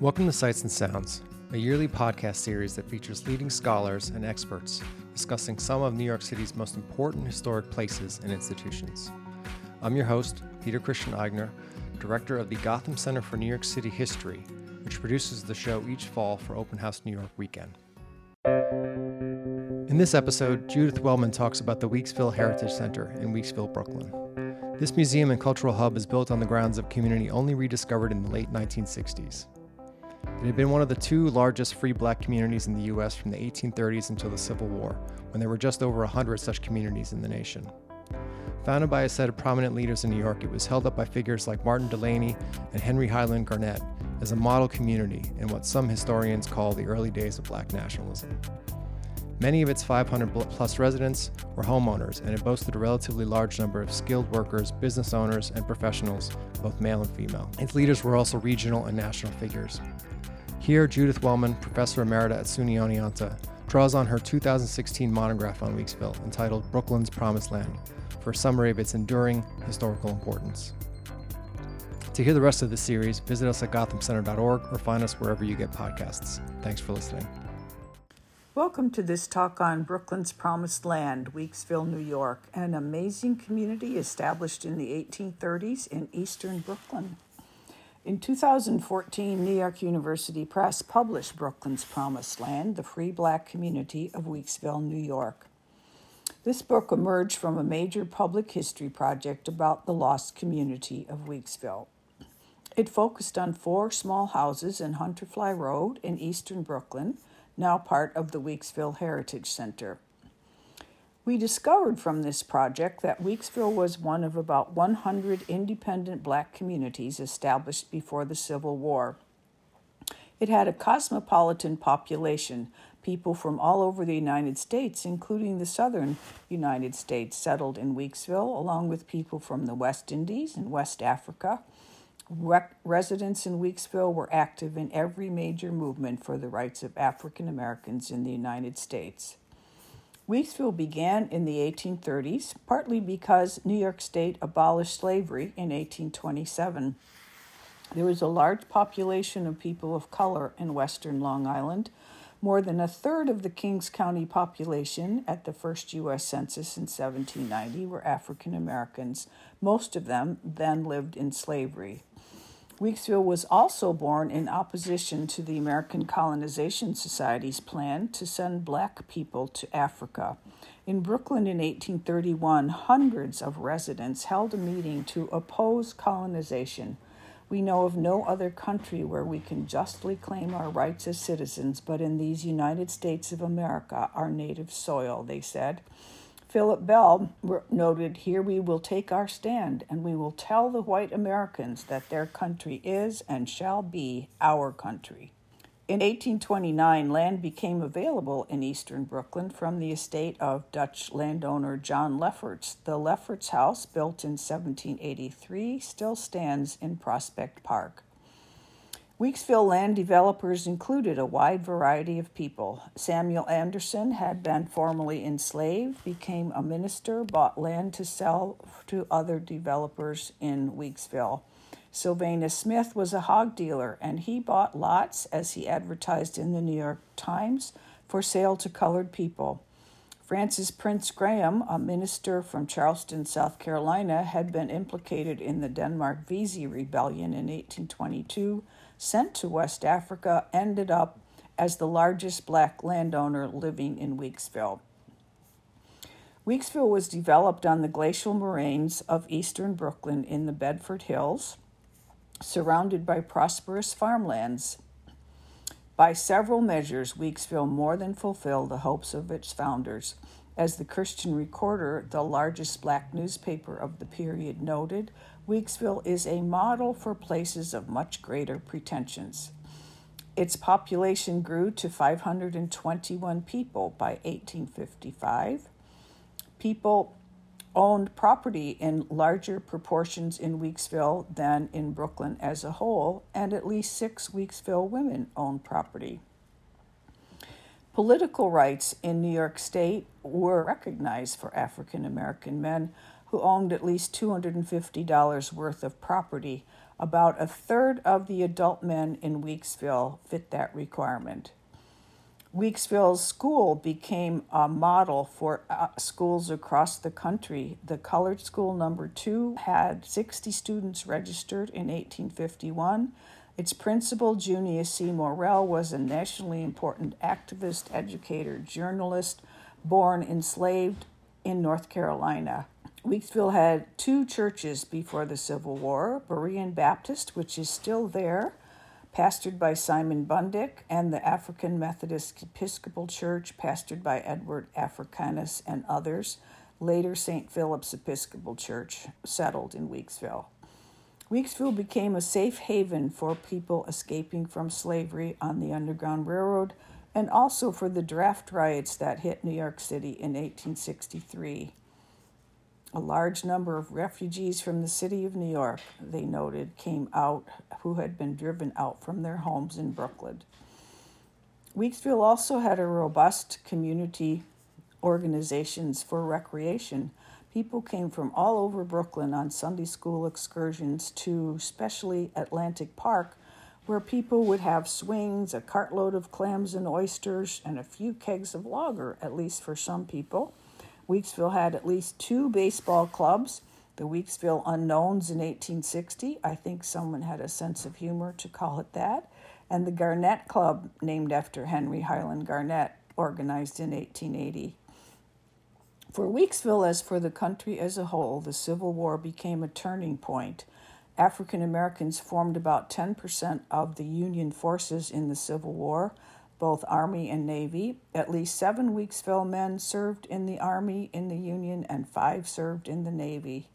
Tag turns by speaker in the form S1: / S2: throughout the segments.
S1: Welcome to Sights and Sounds, a yearly podcast series that features leading scholars and experts discussing some of New York City's most important historic places and institutions. I'm your host, Peter Christian Aigner, director of the Gotham Center for New York City History, which produces the show each fall for Open House New York weekend. In this episode, Judith Wellman talks about the Weeksville Heritage Center in Weeksville, Brooklyn. This museum and cultural hub is built on the grounds of community only rediscovered in the late 1960s. It had been one of the two largest free black communities in the U.S. from the 1830s until the Civil War, when there were just over 100 such communities in the nation. Founded by a set of prominent leaders in New York, it was held up by figures like Martin Delany and Henry Highland Garnet as a model community in what some historians call the early days of black nationalism. Many of its 500 plus residents were homeowners, and it boasted a relatively large number of skilled workers, business owners, and professionals, both male and female. Its leaders were also regional and national figures. Here, Judith Wellman, professor emerita at SUNY Oneonta, draws on her 2016 monograph on Weeksville entitled Brooklyn's Promised Land for a summary of its enduring historical importance. To hear the rest of the series, visit us at gothamcenter.org or find us wherever you get podcasts. Thanks for listening.
S2: Welcome to this talk on Brooklyn's Promised Land, Weeksville, New York, an amazing community established in the 1830s in eastern Brooklyn. In 2014, New York University Press published Brooklyn's Promised Land, the free black community of Weeksville, New York. This book emerged from a major public history project about the lost community of Weeksville. It focused on four small houses in Hunterfly Road in eastern Brooklyn now part of the Weeksville Heritage Center. We discovered from this project that Weeksville was one of about 100 independent black communities established before the Civil War. It had a cosmopolitan population, people from all over the United States, including the southern United States, settled in Weeksville, along with people from the West Indies and West Africa, residents in Weeksville were active in every major movement for the rights of African Americans in the United States. Weeksville began in the 1830s, partly because New York State abolished slavery in 1827. There was a large population of people of color in western Long Island. More than a third of the Kings County population at the first U.S. Census in 1790 were African Americans. Most of them then lived in slavery. Weeksville was also born in opposition to the American Colonization Society's plan to send black people to Africa. In Brooklyn in 1831, hundreds of residents held a meeting to oppose colonization. We know of no other country where we can justly claim our rights as citizens but in these United States of America, our native soil, they said. Philip Bell noted, Here we will take our stand, and we will tell the white Americans that their country is and shall be our country. In 1829, land became available in eastern Brooklyn from the estate of Dutch landowner John Lefferts. The Lefferts house, built in 1783, still stands in Prospect Park. Weeksville land developers included a wide variety of people. Samuel Anderson had been formerly enslaved, became a minister, bought land to sell to other developers in Weeksville. Sylvanus Smith was a hog dealer, and he bought lots, as he advertised in the New York Times, for sale to colored people. Francis Prince Graham, a minister from Charleston, South Carolina, had been implicated in the Denmark Vesey Rebellion in 1822 sent to West Africa, ended up as the largest black landowner living in Weeksville. Weeksville was developed on the glacial moraines of eastern Brooklyn in the Bedford Hills, surrounded by prosperous farmlands. By several measures, Weeksville more than fulfilled the hopes of its founders. As the Christian Recorder, the largest black newspaper of the period, noted, Weeksville is a model for places of much greater pretensions. Its population grew to 521 people by 1855. People owned property in larger proportions in Weeksville than in Brooklyn as a whole, and at least six Weeksville women owned property. Political rights in New York State were recognized for African American men who owned at least $250 worth of property About a third of the adult men in Weeksville fit that requirement. Weeksville's school became a model for uh, schools across the country. The colored school number two had 60 students registered in 1851. Its principal, Junius C. Morel, was a nationally important activist, educator, journalist, born enslaved in North Carolina. Weeksville had two churches before the Civil War Berean Baptist, which is still there, pastored by Simon Bundick, and the African Methodist Episcopal Church, pastored by Edward Africanus and others. Later, St. Philip's Episcopal Church settled in Weeksville. Weeksville became a safe haven for people escaping from slavery on the Underground Railroad and also for the draft riots that hit New York City in 1863. A large number of refugees from the city of New York, they noted, came out who had been driven out from their homes in Brooklyn. Weeksville also had a robust community organizations for recreation. People came from all over Brooklyn on Sunday school excursions to especially Atlantic Park, where people would have swings, a cartload of clams and oysters, and a few kegs of lager, at least for some people. Weeksville had at least two baseball clubs. The Weeksville Unknowns in 1860. I think someone had a sense of humor to call it that. And the Garnet Club, named after Henry Highland Garnet, organized in 1880. For Weeksville, as for the country as a whole, the Civil War became a turning point. African Americans formed about 10% of the Union forces in the Civil War both Army and Navy. At least seven Weeksville men served in the Army in the Union, and five served in the Navy.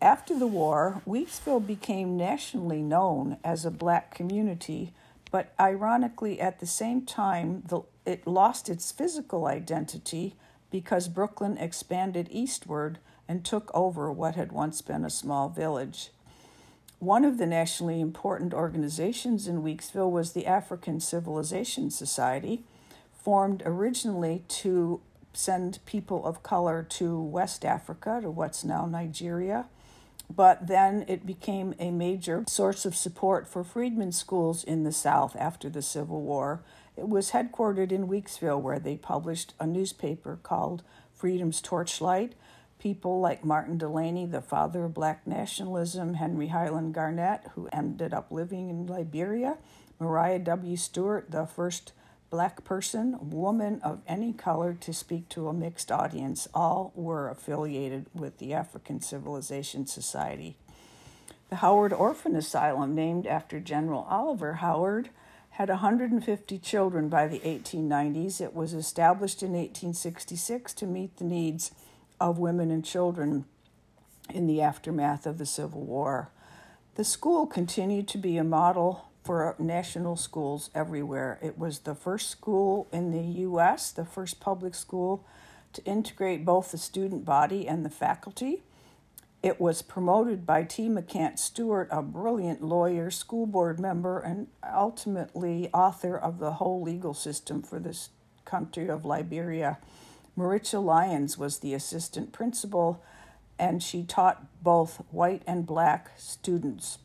S2: After the war, Weeksville became nationally known as a black community, but ironically, at the same time, the, it lost its physical identity because Brooklyn expanded eastward and took over what had once been a small village. One of the nationally important organizations in Weeksville was the African Civilization Society, formed originally to send people of color to West Africa, to what's now Nigeria. But then it became a major source of support for freedmen schools in the South after the Civil War. It was headquartered in Weeksville, where they published a newspaper called Freedom's Torchlight, people like Martin Delany, the father of black nationalism, Henry Highland Garnet, who ended up living in Liberia, Maria W. Stewart, the first black person, woman of any color to speak to a mixed audience, all were affiliated with the African Civilization Society. The Howard Orphan Asylum, named after General Oliver Howard, had 150 children by the 1890s. It was established in 1866 to meet the needs of women and children in the aftermath of the Civil War. The school continued to be a model for national schools everywhere. It was the first school in the U.S., the first public school to integrate both the student body and the faculty. It was promoted by T. McCant Stewart, a brilliant lawyer, school board member, and ultimately author of the whole legal system for this country of Liberia. Maritcha Lyons was the assistant principal, and she taught both white and black students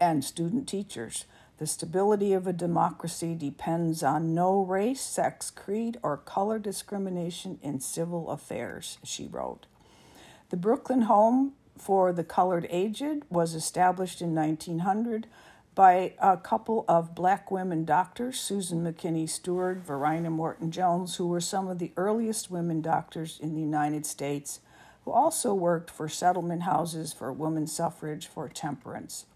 S2: and student teachers. The stability of a democracy depends on no race, sex, creed, or color discrimination in civil affairs, she wrote. The Brooklyn Home for the Colored Aged was established in 1900 by a couple of black women doctors, Susan McKinney Stewart, Verina Morton Jones, who were some of the earliest women doctors in the United States, who also worked for settlement houses, for women's suffrage, for temperance.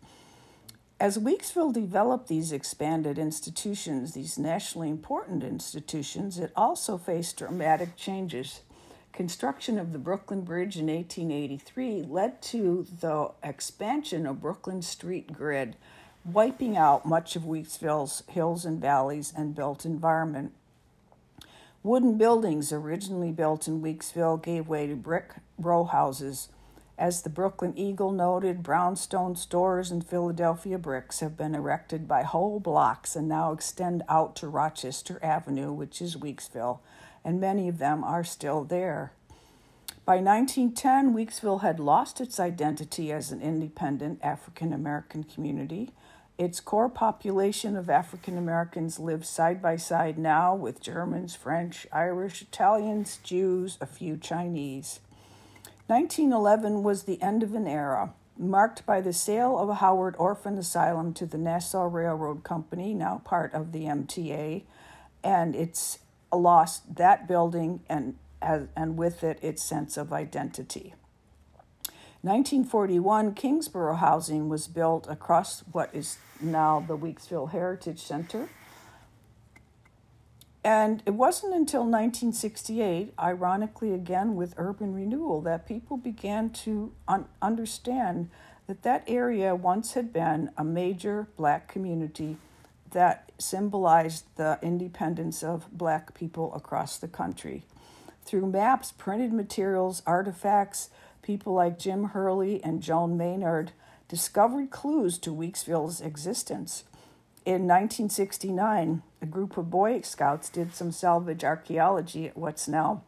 S2: As Weeksville developed these expanded institutions, these nationally important institutions, it also faced dramatic changes. Construction of the Brooklyn Bridge in 1883 led to the expansion of Brooklyn street grid wiping out much of Weeksville's hills and valleys and built environment. Wooden buildings originally built in Weeksville gave way to brick row houses. As the Brooklyn Eagle noted, brownstone stores and Philadelphia bricks have been erected by whole blocks and now extend out to Rochester Avenue, which is Weeksville, and many of them are still there. By 1910, Weeksville had lost its identity as an independent African American community. Its core population of African Americans live side by side now with Germans, French, Irish, Italians, Jews, a few Chinese. 1911 was the end of an era, marked by the sale of a Howard Orphan Asylum to the Nassau Railroad Company, now part of the MTA, and it's lost that building and and with it its sense of identity. 1941, Kingsborough Housing was built across what is now the Weeksville Heritage Center. And it wasn't until 1968, ironically again with urban renewal, that people began to un- understand that that area once had been a major black community that symbolized the independence of black people across the country through maps, printed materials, artifacts, people like Jim Hurley and Joan Maynard discovered clues to Weeksville's existence. In 1969, a group of Boy Scouts did some salvage archaeology at what's now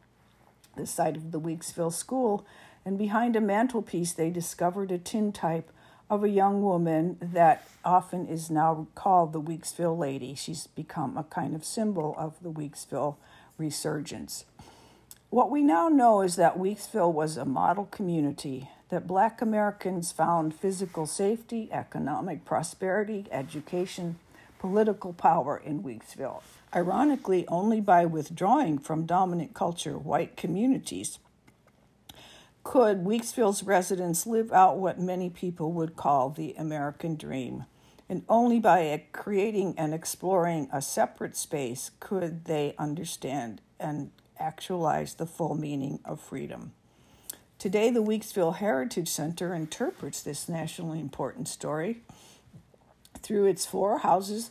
S2: the site of the Weeksville School, and behind a mantelpiece, they discovered a tintype of a young woman that often is now called the Weeksville Lady. She's become a kind of symbol of the Weeksville resurgence. What we now know is that Weeksville was a model community, that Black Americans found physical safety, economic prosperity, education, political power in Weeksville. Ironically, only by withdrawing from dominant culture white communities could Weeksville's residents live out what many people would call the American dream. And only by creating and exploring a separate space could they understand and actualize the full meaning of freedom. Today, the Weeksville Heritage Center interprets this nationally important story through its four houses,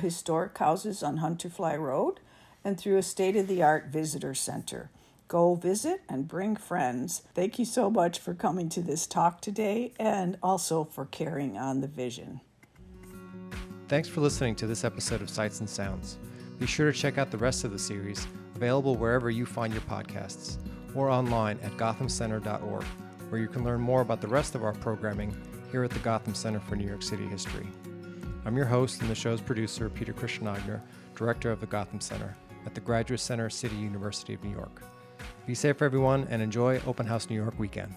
S2: historic houses on Hunterfly Road, and through a state of the art visitor center. Go visit and bring friends. Thank you so much for coming to this talk today and also for carrying on the vision.
S1: Thanks for listening to this episode of Sights and Sounds. Be sure to check out the rest of the series available wherever you find your podcasts, or online at gothamcenter.org, where you can learn more about the rest of our programming here at the Gotham Center for New York City History. I'm your host and the show's producer, Peter Christian Director of the Gotham Center at the Graduate Center, City University of New York. Be safe, everyone, and enjoy Open House New York weekend.